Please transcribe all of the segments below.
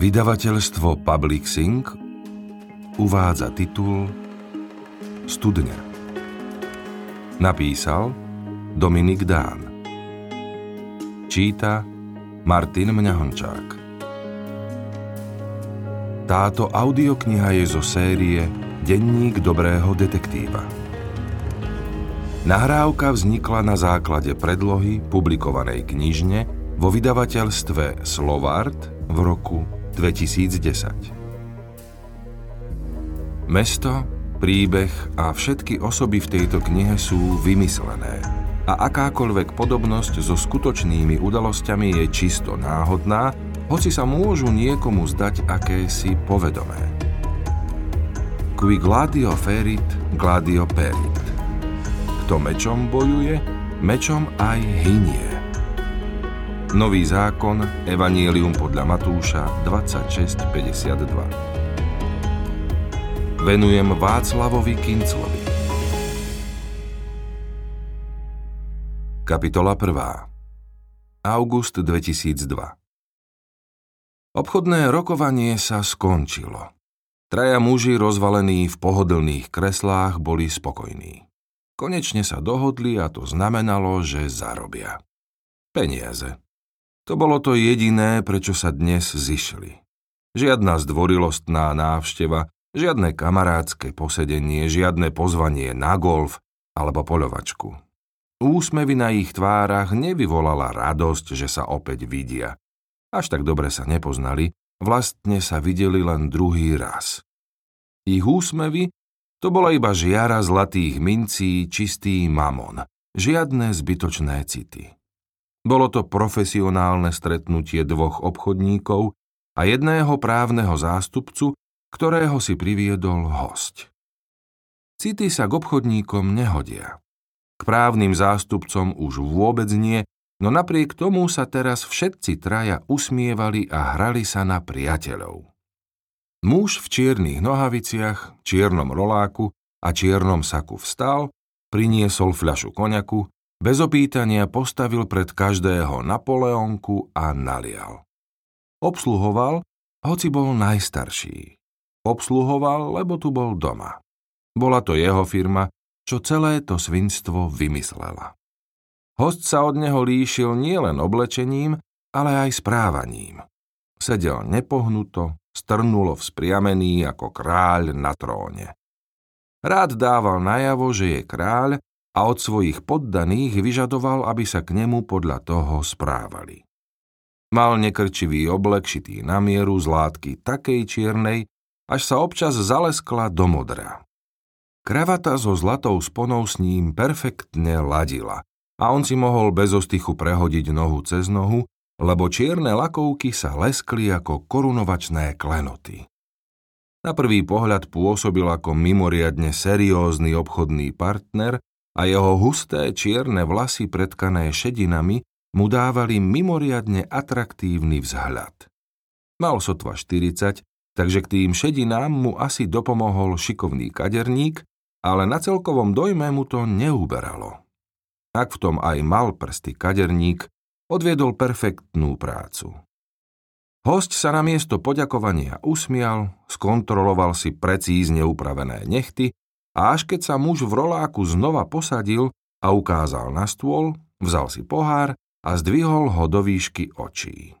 Vydavateľstvo Public Sync uvádza titul Studňa. Napísal Dominik Dán. Číta Martin Mňahončák. Táto audiokniha je zo série Denník dobrého detektíva. Nahrávka vznikla na základe predlohy publikovanej knižne vo vydavateľstve Slovart v roku 2010. Mesto, príbeh a všetky osoby v tejto knihe sú vymyslené a akákoľvek podobnosť so skutočnými udalosťami je čisto náhodná, hoci sa môžu niekomu zdať akési povedomé. Qui gladio ferit, gladio perit. Kto mečom bojuje, mečom aj hynie. Nový zákon, Evangelium podľa Matúša 26.52 Venujem Václavovi Kinclovi Kapitola 1. August 2002 Obchodné rokovanie sa skončilo. Traja muži rozvalení v pohodlných kreslách boli spokojní. Konečne sa dohodli a to znamenalo, že zarobia. Peniaze. To bolo to jediné, prečo sa dnes zišli. Žiadna zdvorilostná návšteva, žiadne kamarádske posedenie, žiadne pozvanie na golf alebo poľovačku. Úsmevy na ich tvárach nevyvolala radosť, že sa opäť vidia. Až tak dobre sa nepoznali, vlastne sa videli len druhý raz. Ich úsmevy to bola iba žiara zlatých mincí, čistý mamon, žiadne zbytočné city. Bolo to profesionálne stretnutie dvoch obchodníkov a jedného právneho zástupcu, ktorého si priviedol host. City sa k obchodníkom nehodia. K právnym zástupcom už vôbec nie, no napriek tomu sa teraz všetci traja usmievali a hrali sa na priateľov. Muž v čiernych nohaviciach, čiernom roláku a čiernom saku vstal, priniesol fľašu koňaku bez opýtania postavil pred každého Napoleonku a nalial. Obsluhoval, hoci bol najstarší. Obsluhoval, lebo tu bol doma. Bola to jeho firma, čo celé to svinstvo vymyslela. Host sa od neho líšil nielen oblečením, ale aj správaním. Sedel nepohnuto, strnulo vzpriamený ako kráľ na tróne. Rád dával najavo, že je kráľ a od svojich poddaných vyžadoval, aby sa k nemu podľa toho správali. Mal nekrčivý oblek šitý na mieru z látky takej čiernej, až sa občas zaleskla do modra. Kravata so zlatou sponou s ním perfektne ladila a on si mohol bez ostychu prehodiť nohu cez nohu, lebo čierne lakovky sa leskli ako korunovačné klenoty. Na prvý pohľad pôsobil ako mimoriadne seriózny obchodný partner, a jeho husté čierne vlasy predkané šedinami mu dávali mimoriadne atraktívny vzhľad. Mal sotva 40, takže k tým šedinám mu asi dopomohol šikovný kaderník, ale na celkovom dojme mu to neuberalo. Ak v tom aj mal prsty kaderník, odviedol perfektnú prácu. Host sa na miesto poďakovania usmial, skontroloval si precízne upravené nechty a až keď sa muž v roláku znova posadil a ukázal na stôl, vzal si pohár a zdvihol ho do výšky očí.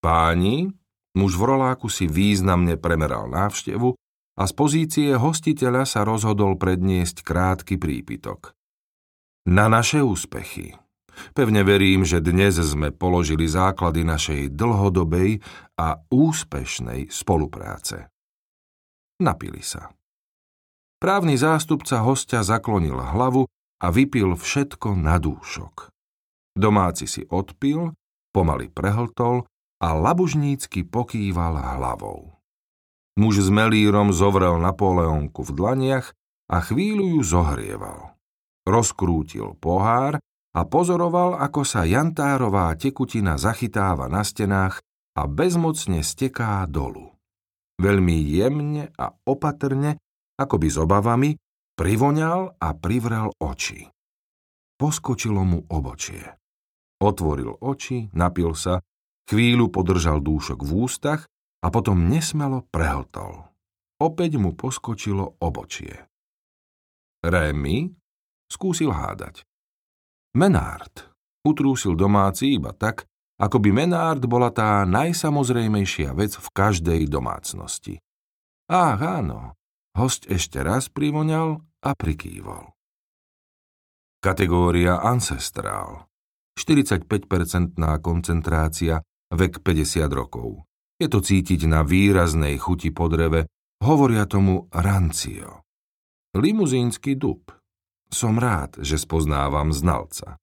Páni, muž v roláku si významne premeral návštevu a z pozície hostiteľa sa rozhodol predniesť krátky prípitok. Na naše úspechy. Pevne verím, že dnes sme položili základy našej dlhodobej a úspešnej spolupráce. Napili sa. Právny zástupca hostia zaklonil hlavu a vypil všetko na dúšok. Domáci si odpil, pomaly prehltol a labužnícky pokýval hlavou. Muž s melírom zovrel Napoleonku v dlaniach a chvíľu ju zohrieval. Rozkrútil pohár a pozoroval, ako sa jantárová tekutina zachytáva na stenách a bezmocne steká dolu. Veľmi jemne a opatrne akoby s obavami, privoňal a privrel oči. Poskočilo mu obočie. Otvoril oči, napil sa Chvíľu podržal dúšok v ústach a potom nesmelo prehltol. Opäť mu poskočilo obočie. Rémy skúsil hádať. Menard utrúsil domáci iba tak, ako by Menard bola tá najsamozrejmejšia vec v každej domácnosti. Ach, áno, host ešte raz privoňal a prikývol. Kategória Ancestral 45-percentná koncentrácia, vek 50 rokov. Je to cítiť na výraznej chuti po dreve, hovoria tomu rancio. Limuzínsky dub. Som rád, že spoznávam znalca.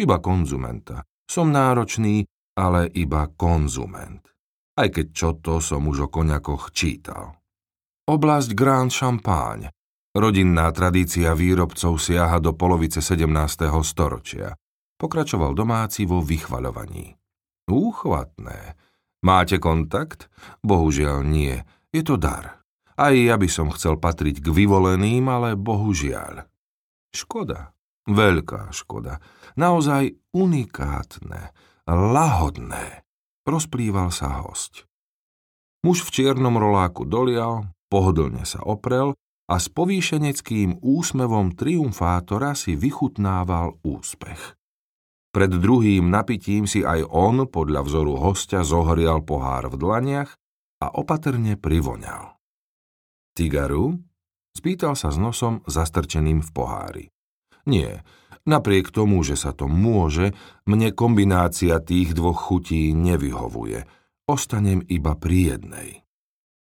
Iba konzumenta. Som náročný, ale iba konzument. Aj keď čo to som už o koniakoch čítal. Oblasť Grand Champagne. Rodinná tradícia výrobcov siaha do polovice 17. storočia. Pokračoval domáci vo vychvaľovaní. Úchvatné. Máte kontakt? Bohužiaľ nie. Je to dar. Aj ja by som chcel patriť k vyvoleným, ale bohužiaľ. Škoda. Veľká škoda. Naozaj unikátne, lahodné. Rozplýval sa host. Muž v čiernom roláku dolial, pohodlne sa oprel a s povýšeneckým úsmevom triumfátora si vychutnával úspech. Pred druhým napitím si aj on podľa vzoru hostia zohrial pohár v dlaniach a opatrne privoňal. Tigaru? Spýtal sa s nosom zastrčeným v pohári. Nie, napriek tomu, že sa to môže, mne kombinácia tých dvoch chutí nevyhovuje. Ostanem iba pri jednej.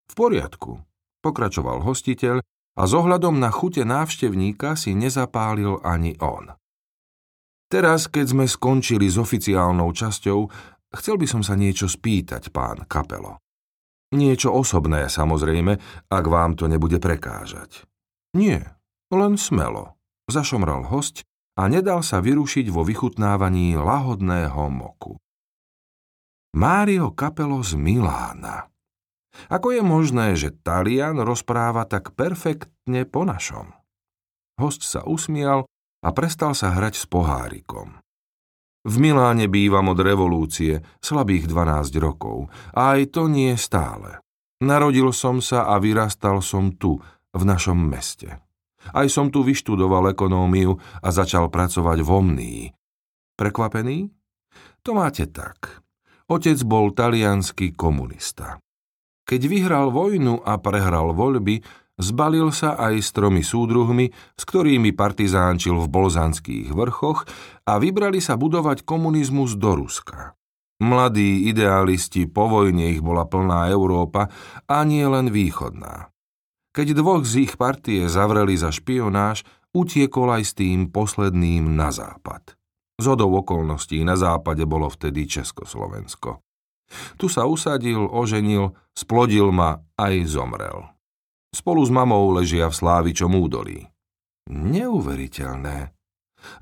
V poriadku, pokračoval hostiteľ a s ohľadom na chute návštevníka si nezapálil ani on. Teraz, keď sme skončili s oficiálnou časťou, chcel by som sa niečo spýtať, pán Kapelo. Niečo osobné, samozrejme, ak vám to nebude prekážať. Nie, len smelo zašomral host a nedal sa vyrušiť vo vychutnávaní lahodného moku. Mário Capello z Milána. Ako je možné, že Talian rozpráva tak perfektne po našom? Host sa usmial a prestal sa hrať s pohárikom. V Miláne bývam od revolúcie, slabých 12 rokov, a aj to nie stále. Narodil som sa a vyrastal som tu, v našom meste. Aj som tu vyštudoval ekonómiu a začal pracovať v Omnii. Prekvapený? To máte tak. Otec bol talianský komunista. Keď vyhral vojnu a prehral voľby, zbalil sa aj s tromi súdruhmi, s ktorými partizánčil v bolzanských vrchoch a vybrali sa budovať komunizmus do Ruska. Mladí idealisti, po vojne ich bola plná Európa a nie len východná. Keď dvoch z ich partie zavreli za špionáž, utiekol aj s tým posledným na západ. Zhodou okolností na západe bolo vtedy Československo. Tu sa usadil, oženil, splodil ma aj zomrel. Spolu s mamou ležia v Slávičom údolí. Neuveriteľné.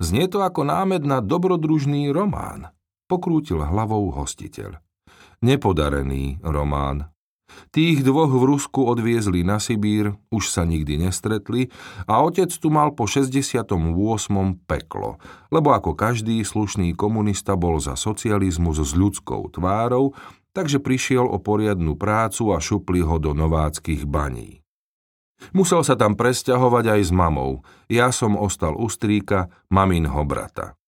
Znie to ako námed na dobrodružný román, pokrútil hlavou hostiteľ. Nepodarený román, Tých dvoch v Rusku odviezli na Sibír, už sa nikdy nestretli a otec tu mal po 68. peklo, lebo ako každý slušný komunista bol za socializmus s ľudskou tvárou, takže prišiel o poriadnu prácu a šupli ho do nováckých baní. Musel sa tam presťahovať aj s mamou, ja som ostal u strýka, maminho brata.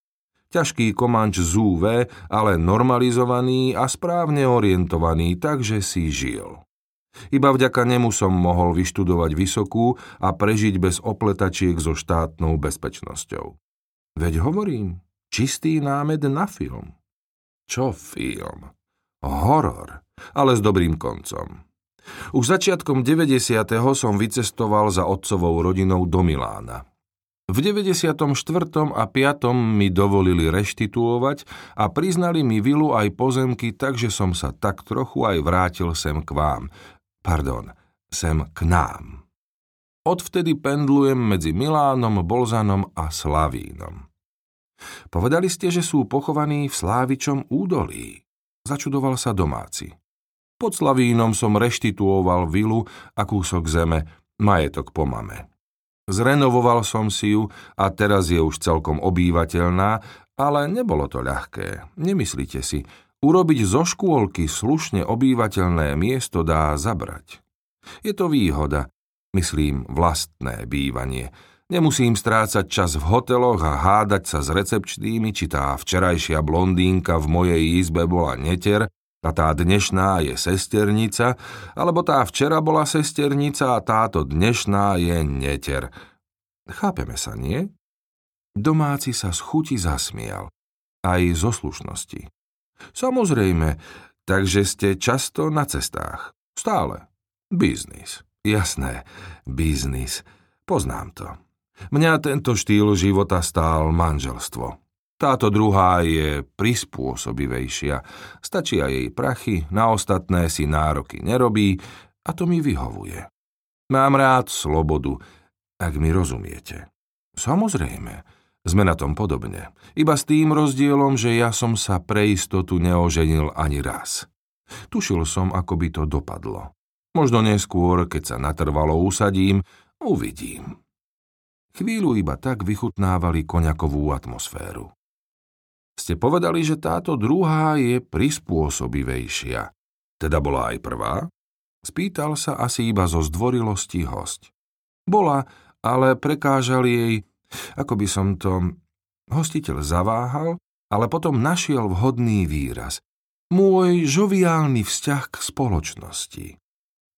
Ťažký komanč z UV, ale normalizovaný a správne orientovaný, takže si žil. Iba vďaka nemu som mohol vyštudovať vysokú a prežiť bez opletačiek so štátnou bezpečnosťou. Veď hovorím, čistý námed na film. Čo film? Horor, ale s dobrým koncom. Už začiatkom 90. som vycestoval za otcovou rodinou do Milána. V 94. a 5. mi dovolili reštituovať a priznali mi vilu aj pozemky, takže som sa tak trochu aj vrátil sem k vám. Pardon, sem k nám. Odvtedy pendlujem medzi Milánom, Bolzanom a Slavínom. Povedali ste, že sú pochovaní v Slávičom údolí. Začudoval sa domáci. Pod Slavínom som reštituoval vilu a kúsok zeme, majetok po mame. Zrenovoval som si ju a teraz je už celkom obývateľná, ale nebolo to ľahké. Nemyslíte si, Urobiť zo škôlky slušne obývateľné miesto dá zabrať. Je to výhoda, myslím vlastné bývanie. Nemusím strácať čas v hoteloch a hádať sa s recepčnými, či tá včerajšia blondínka v mojej izbe bola neter a tá dnešná je sesternica, alebo tá včera bola sesternica a táto dnešná je neter. Chápeme sa, nie? Domáci sa z chuti zasmial, aj zo slušnosti. Samozrejme, takže ste často na cestách. Stále. Biznis. Jasné, biznis. Poznám to. Mňa tento štýl života stál manželstvo. Táto druhá je prispôsobivejšia. Stačia jej prachy, na ostatné si nároky nerobí a to mi vyhovuje. Mám rád slobodu, ak mi rozumiete. Samozrejme, sme na tom podobne. Iba s tým rozdielom, že ja som sa pre istotu neoženil ani raz. Tušil som, ako by to dopadlo. Možno neskôr, keď sa natrvalo usadím, uvidím. Chvíľu iba tak vychutnávali koňakovú atmosféru. Ste povedali, že táto druhá je prispôsobivejšia. Teda bola aj prvá? Spýtal sa asi iba zo zdvorilosti host. Bola, ale prekážal jej ako by som to... Hostiteľ zaváhal, ale potom našiel vhodný výraz. Môj žoviálny vzťah k spoločnosti.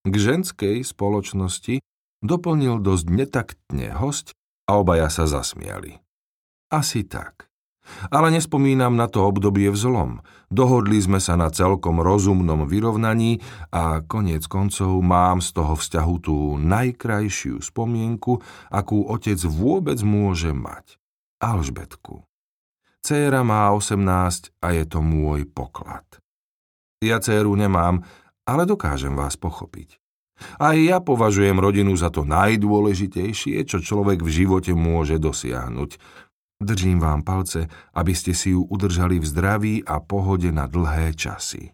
K ženskej spoločnosti doplnil dosť netaktne host a obaja sa zasmiali. Asi tak. Ale nespomínam na to obdobie vzlom. Dohodli sme sa na celkom rozumnom vyrovnaní a koniec koncov mám z toho vzťahu tú najkrajšiu spomienku, akú otec vôbec môže mať. Alžbetku. Céra má 18 a je to môj poklad. Ja céru nemám, ale dokážem vás pochopiť. Aj ja považujem rodinu za to najdôležitejšie, čo človek v živote môže dosiahnuť. Držím vám palce, aby ste si ju udržali v zdraví a pohode na dlhé časy.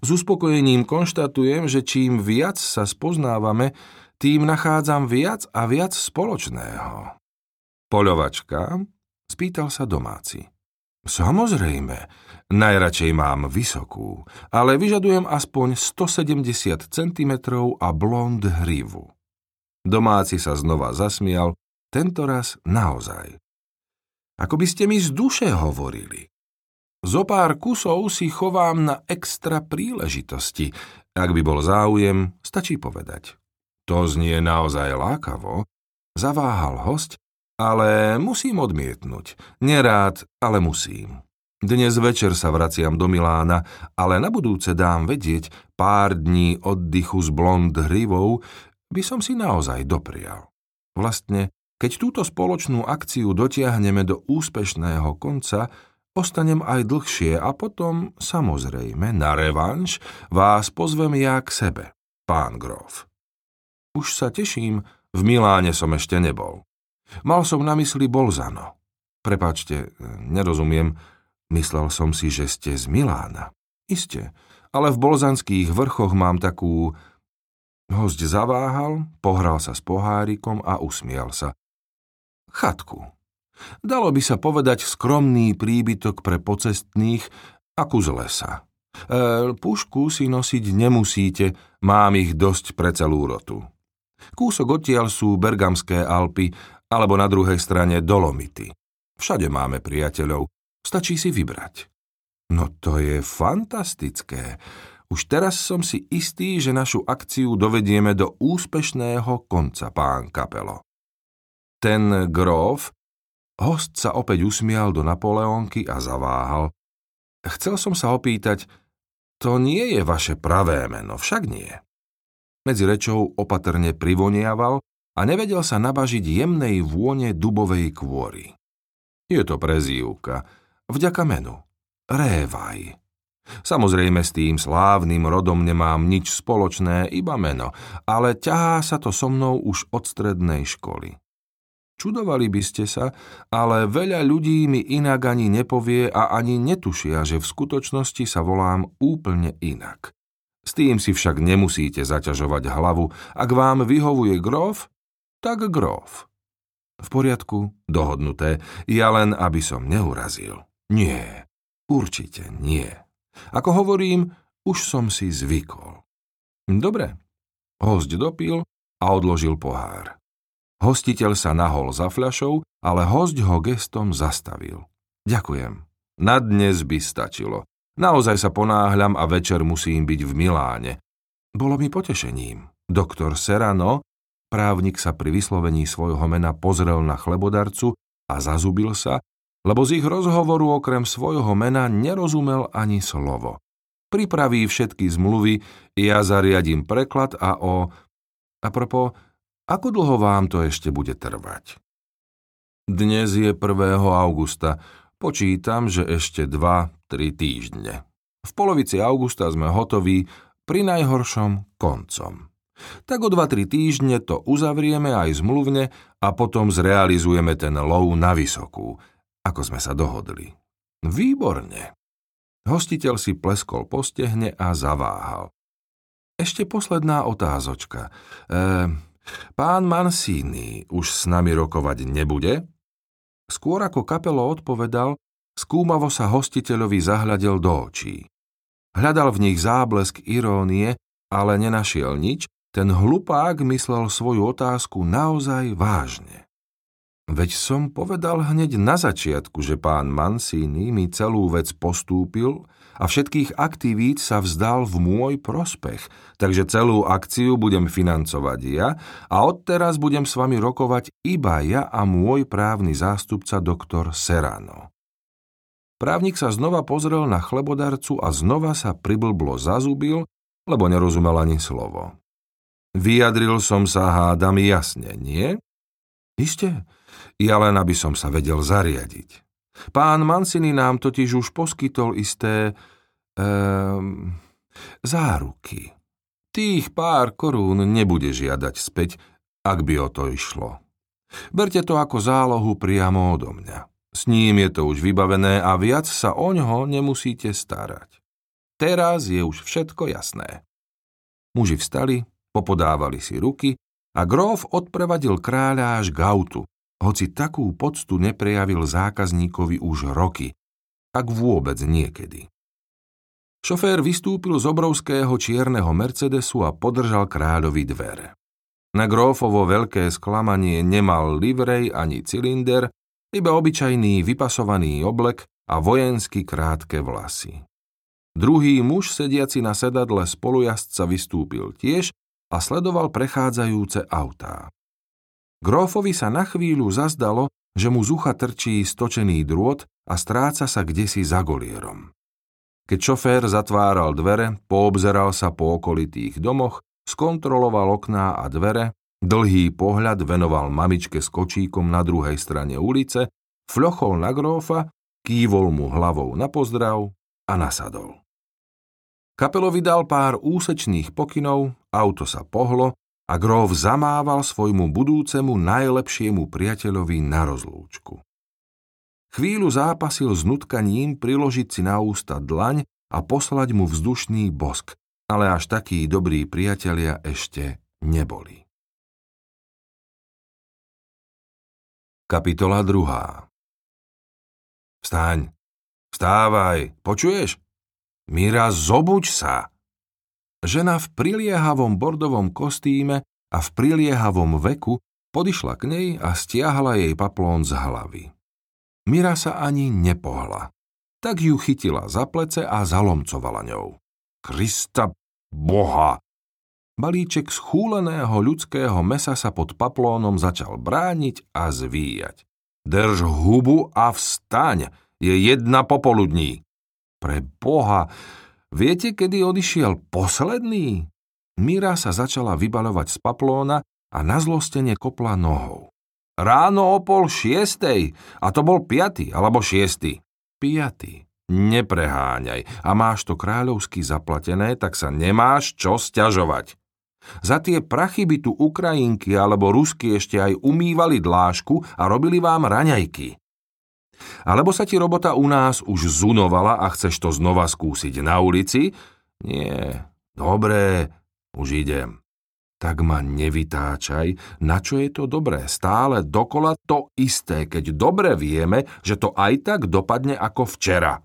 S uspokojením konštatujem, že čím viac sa spoznávame, tým nachádzam viac a viac spoločného. Poľovačka? Spýtal sa domáci. Samozrejme, najradšej mám vysokú, ale vyžadujem aspoň 170 cm a blond hrivu. Domáci sa znova zasmial, tentoraz naozaj. Ako by ste mi z duše hovorili. Zo pár kusov si chovám na extra príležitosti. Ak by bol záujem, stačí povedať. To znie naozaj lákavo. Zaváhal host, ale musím odmietnúť. Nerád, ale musím. Dnes večer sa vraciam do Milána, ale na budúce dám vedieť, pár dní oddychu s blond hrivou by som si naozaj doprial. Vlastne keď túto spoločnú akciu dotiahneme do úspešného konca, ostanem aj dlhšie a potom, samozrejme, na revanš vás pozvem ja k sebe, pán Grof. Už sa teším, v Miláne som ešte nebol. Mal som na mysli Bolzano. Prepačte, nerozumiem, myslel som si, že ste z Milána. Isté, ale v bolzanských vrchoch mám takú... Host zaváhal, pohral sa s pohárikom a usmial sa chatku. Dalo by sa povedať skromný príbytok pre pocestných a kus lesa. E, pušku si nosiť nemusíte, mám ich dosť pre celú rotu. Kúsok odtiaľ sú Bergamské Alpy, alebo na druhej strane Dolomity. Všade máme priateľov, stačí si vybrať. No to je fantastické. Už teraz som si istý, že našu akciu dovedieme do úspešného konca, pán Kapelo. Ten gróf, host sa opäť usmial do Napoleonky a zaváhal. Chcel som sa opýtať, to nie je vaše pravé meno, však nie. Medzi rečou opatrne privoniaval a nevedel sa nabažiť jemnej vône dubovej kôry. Je to prezývka, vďaka menu. Révaj. Samozrejme s tým slávnym rodom nemám nič spoločné, iba meno, ale ťahá sa to so mnou už od strednej školy. Čudovali by ste sa, ale veľa ľudí mi inak ani nepovie a ani netušia, že v skutočnosti sa volám úplne inak. S tým si však nemusíte zaťažovať hlavu. Ak vám vyhovuje grof, tak grof. V poriadku, dohodnuté, ja len, aby som neurazil. Nie, Určite nie. Ako hovorím, už som si zvykol. Dobre. Host dopil a odložil pohár. Hostiteľ sa nahol za fľašou, ale host ho gestom zastavil. Ďakujem. Na dnes by stačilo. Naozaj sa ponáhľam a večer musím byť v Miláne. Bolo mi potešením. Doktor Serano, právnik sa pri vyslovení svojho mena pozrel na chlebodarcu a zazubil sa, lebo z ich rozhovoru okrem svojho mena nerozumel ani slovo. Pripraví všetky zmluvy, ja zariadím preklad a o... A propo, ako dlho vám to ešte bude trvať? Dnes je 1. augusta. Počítam, že ešte 2-3 týždne. V polovici augusta sme hotoví, pri najhoršom koncom. Tak o 2-3 týždne to uzavrieme aj zmluvne a potom zrealizujeme ten lov na vysokú, ako sme sa dohodli. Výborne. Hostiteľ si pleskol po stehne a zaváhal. Ešte posledná otázočka. E, pán Mansini už s nami rokovať nebude? Skôr ako kapelo odpovedal, skúmavo sa hostiteľovi zahľadel do očí. Hľadal v nich záblesk irónie, ale nenašiel nič, ten hlupák myslel svoju otázku naozaj vážne. Veď som povedal hneď na začiatku, že pán Mancini mi celú vec postúpil a všetkých aktivít sa vzdal v môj prospech, takže celú akciu budem financovať ja a odteraz budem s vami rokovať iba ja a môj právny zástupca doktor Serano. Právnik sa znova pozrel na chlebodarcu a znova sa priblblo zazubil, lebo nerozumel ani slovo. Vyjadril som sa hádam jasne, nie? Isté, ja len aby som sa vedel zariadiť. Pán Mancini nám totiž už poskytol isté... Um, záruky. Tých pár korún nebude žiadať späť, ak by o to išlo. Berte to ako zálohu priamo odo mňa. S ním je to už vybavené a viac sa o ňo nemusíte starať. Teraz je už všetko jasné. Muži vstali, popodávali si ruky a gróf odprevadil kráľa až k hoci takú poctu neprejavil zákazníkovi už roky, ak vôbec niekedy. Šofér vystúpil z obrovského čierneho Mercedesu a podržal kráľovi dvere. Na grófovo veľké sklamanie nemal livrej ani cylinder, iba obyčajný vypasovaný oblek a vojensky krátke vlasy. Druhý muž sediaci na sedadle spolujazca vystúpil tiež a sledoval prechádzajúce autá. Grófovi sa na chvíľu zazdalo, že mu z ucha trčí stočený drôt a stráca sa kdesi za golierom. Keď šofér zatváral dvere, poobzeral sa po okolitých domoch, skontroloval okná a dvere, dlhý pohľad venoval mamičke s kočíkom na druhej strane ulice, fľochol na grófa, kývol mu hlavou na pozdrav a nasadol. Kapelovi dal pár úsečných pokynov, auto sa pohlo a Gróf zamával svojmu budúcemu najlepšiemu priateľovi na rozlúčku. Chvíľu zápasil s nutkaním priložiť si na ústa dlaň a poslať mu vzdušný bosk, ale až takí dobrí priatelia ešte neboli. Kapitola 2. Vstaň, vstávaj, počuješ? Mira, zobuď sa! Žena v priliehavom bordovom kostýme a v priliehavom veku podišla k nej a stiahla jej paplón z hlavy. Mira sa ani nepohla. Tak ju chytila za plece a zalomcovala ňou. Krista Boha! Balíček schúleného ľudského mesa sa pod paplónom začal brániť a zvíjať. Drž hubu a vstaň, je jedna popoludní. Pre Boha, Viete, kedy odišiel posledný? Míra sa začala vybalovať z paplóna a na zlostene kopla nohou. Ráno o pol šiestej, a to bol piatý alebo šiestý. Piatý. Nepreháňaj. A máš to kráľovsky zaplatené, tak sa nemáš čo sťažovať. Za tie prachy by tu Ukrajinky alebo Rusky ešte aj umývali dlášku a robili vám raňajky. Alebo sa ti robota u nás už zunovala a chceš to znova skúsiť na ulici? Nie, dobré, už idem. Tak ma nevytáčaj, na čo je to dobré, stále dokola to isté, keď dobre vieme, že to aj tak dopadne ako včera.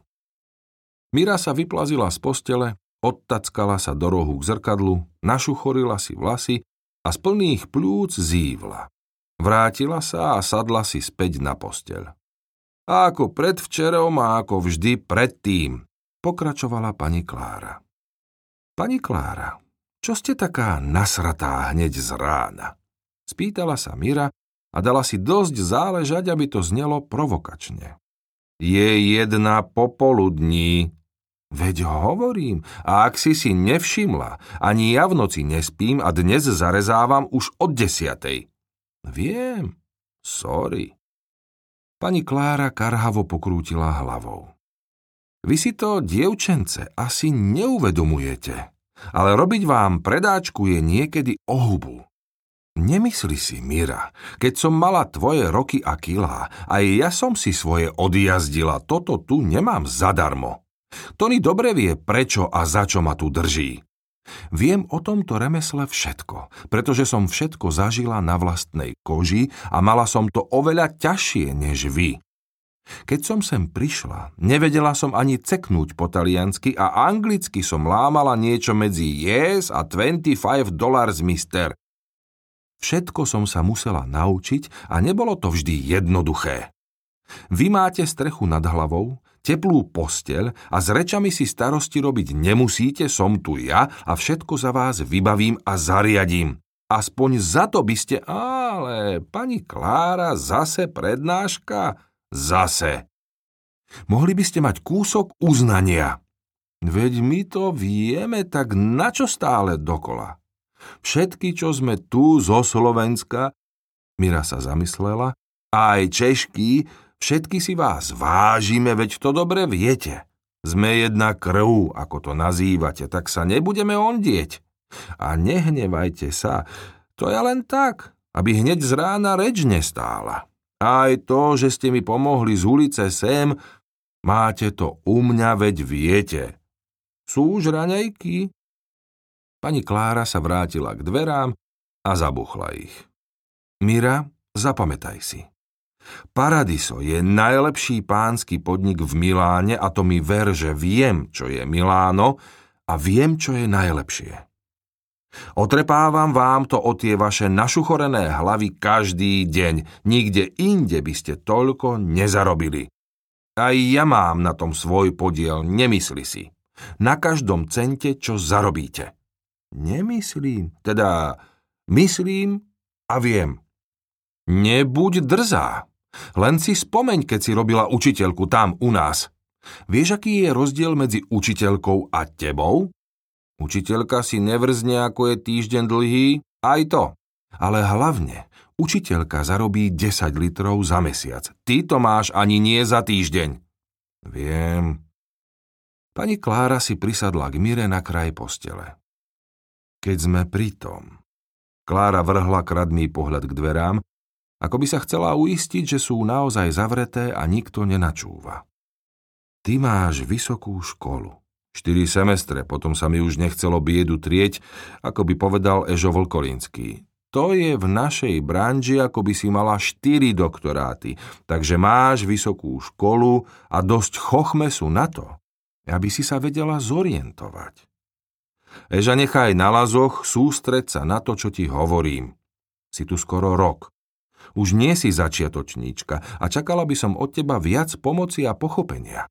Mira sa vyplazila z postele, odtackala sa do rohu k zrkadlu, našuchorila si vlasy a z plných plúc zívla. Vrátila sa a sadla si späť na posteľ. A ako predvčerom a ako vždy predtým, pokračovala pani Klára. Pani Klára, čo ste taká nasratá hneď z rána? Spýtala sa Mira a dala si dosť záležať, aby to znelo provokačne. Je jedna popoludní. Veď hovorím, a ak si si nevšimla, ani ja v noci nespím a dnes zarezávam už od desiatej. Viem, sorry. Pani Klára karhavo pokrútila hlavou. Vy si to, dievčence, asi neuvedomujete, ale robiť vám predáčku je niekedy ohubu. Nemysli si, Mira, keď som mala tvoje roky a kilá, aj ja som si svoje odjazdila, toto tu nemám zadarmo. Tony dobre vie, prečo a za čo ma tu drží. Viem o tomto remesle všetko, pretože som všetko zažila na vlastnej koži a mala som to oveľa ťažšie než vy. Keď som sem prišla, nevedela som ani ceknúť po taliansky a anglicky som lámala niečo medzi yes a 25 dollars mister. Všetko som sa musela naučiť a nebolo to vždy jednoduché. Vy máte strechu nad hlavou, teplú posteľ a s rečami si starosti robiť nemusíte, som tu ja a všetko za vás vybavím a zariadím. Aspoň za to by ste... Ale, pani Klára, zase prednáška? Zase. Mohli by ste mať kúsok uznania. Veď my to vieme, tak na stále dokola? Všetky, čo sme tu zo Slovenska, Mira sa zamyslela, aj Češky, všetky si vás vážime, veď to dobre viete. Sme jedna krv, ako to nazývate, tak sa nebudeme ondieť. A nehnevajte sa, to je len tak, aby hneď z rána reč nestála. Aj to, že ste mi pomohli z ulice sem, máte to u mňa, veď viete. Sú už raňajky? Pani Klára sa vrátila k dverám a zabuchla ich. Mira, zapamätaj si. Paradiso je najlepší pánsky podnik v Miláne a to mi ver, že viem, čo je Miláno a viem, čo je najlepšie. Otrepávam vám to o tie vaše našuchorené hlavy každý deň. Nikde inde by ste toľko nezarobili. Aj ja mám na tom svoj podiel, nemysli si. Na každom cente, čo zarobíte. Nemyslím, teda myslím a viem. Nebuď drzá. Len si spomeň, keď si robila učiteľku tam u nás. Vieš, aký je rozdiel medzi učiteľkou a tebou? Učiteľka si nevrzne, ako je týždeň dlhý, aj to. Ale hlavne, učiteľka zarobí 10 litrov za mesiac. Ty to máš ani nie za týždeň. Viem. Pani Klára si prisadla k Mire na kraj postele keď sme pri tom. Klára vrhla kradný pohľad k dverám, ako by sa chcela uistiť, že sú naozaj zavreté a nikto nenačúva. Ty máš vysokú školu. Štyri semestre, potom sa mi už nechcelo biedu trieť, ako by povedal Ežo Volkolinský. To je v našej branži, ako by si mala štyri doktoráty, takže máš vysokú školu a dosť chochmesu na to, aby si sa vedela zorientovať. Eža nechaj na lazoch, sústreť sa na to, čo ti hovorím. Si tu skoro rok. Už nie si začiatočníčka a čakala by som od teba viac pomoci a pochopenia.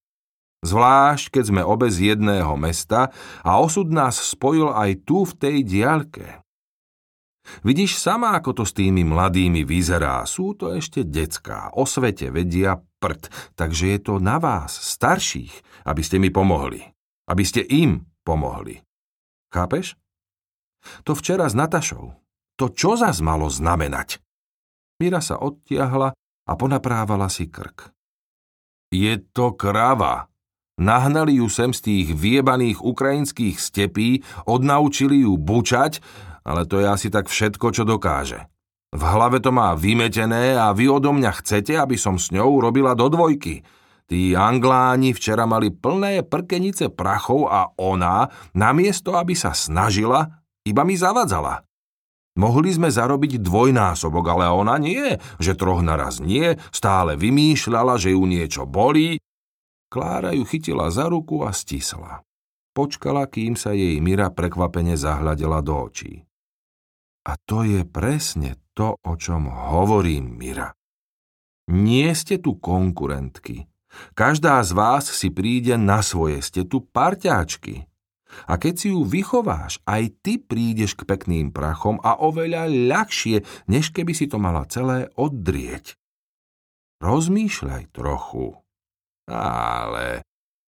Zvlášť, keď sme obe z jedného mesta a osud nás spojil aj tu v tej diaľke. Vidíš sama, ako to s tými mladými vyzerá. Sú to ešte decká, o svete vedia prd, takže je to na vás, starších, aby ste mi pomohli. Aby ste im pomohli. Chápeš? To včera s Natašou. To čo zas malo znamenať? Mira sa odtiahla a ponaprávala si krk. Je to krava. Nahnali ju sem z tých viebaných ukrajinských stepí, odnaučili ju bučať, ale to je asi tak všetko, čo dokáže. V hlave to má vymetené a vy odo mňa chcete, aby som s ňou robila do dvojky – Tí Angláni včera mali plné prkenice prachov a ona, namiesto aby sa snažila, iba mi zavadzala. Mohli sme zarobiť dvojnásobok, ale ona nie, že troch naraz nie, stále vymýšľala, že ju niečo bolí. Klára ju chytila za ruku a stisla. Počkala, kým sa jej Mira prekvapene zahľadela do očí. A to je presne to, o čom hovorím, Mira. Nie ste tu konkurentky. Každá z vás si príde na svoje, ste tu parťáčky. A keď si ju vychováš, aj ty prídeš k pekným prachom a oveľa ľahšie, než keby si to mala celé oddrieť. Rozmýšľaj trochu. Ale...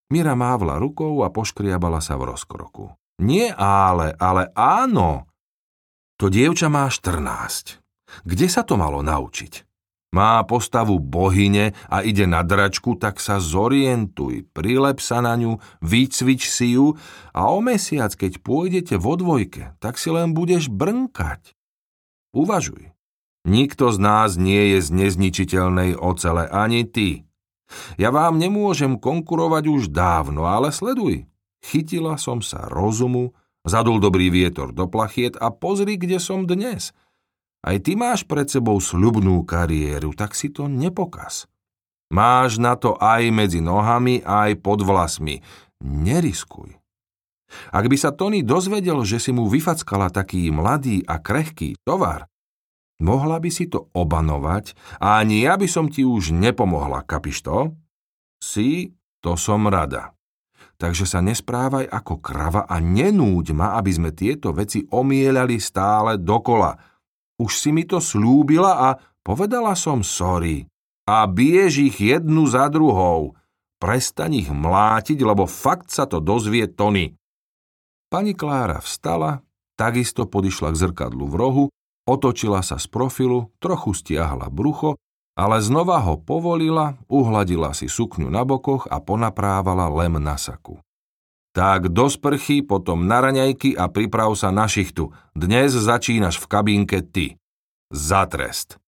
Mira mávla rukou a poškriabala sa v rozkroku. Nie ale, ale áno. To dievča má 14. Kde sa to malo naučiť? Má postavu bohyne a ide na dračku, tak sa zorientuj, prilep sa na ňu, vycvič si ju a o mesiac, keď pôjdete vo dvojke, tak si len budeš brnkať. Uvažuj. Nikto z nás nie je z nezničiteľnej ocele, ani ty. Ja vám nemôžem konkurovať už dávno, ale sleduj. Chytila som sa rozumu, zadul dobrý vietor do plachiet a pozri, kde som dnes – aj ty máš pred sebou sľubnú kariéru, tak si to nepokaz. Máš na to aj medzi nohami, aj pod vlasmi. Neriskuj. Ak by sa Tony dozvedel, že si mu vyfackala taký mladý a krehký tovar, mohla by si to obanovať a ani ja by som ti už nepomohla, kapiš to? Si, to som rada. Takže sa nesprávaj ako krava a nenúď ma, aby sme tieto veci omielali stále dokola – už si mi to slúbila a povedala som sorry. A biež ich jednu za druhou. Prestaň ich mlátiť, lebo fakt sa to dozvie Tony. Pani Klára vstala, takisto podišla k zrkadlu v rohu, otočila sa z profilu, trochu stiahla brucho, ale znova ho povolila, uhladila si sukňu na bokoch a ponaprávala lem na saku. Tak do sprchy, potom na raňajky a priprav sa na šichtu. Dnes začínaš v kabínke ty. Za trest.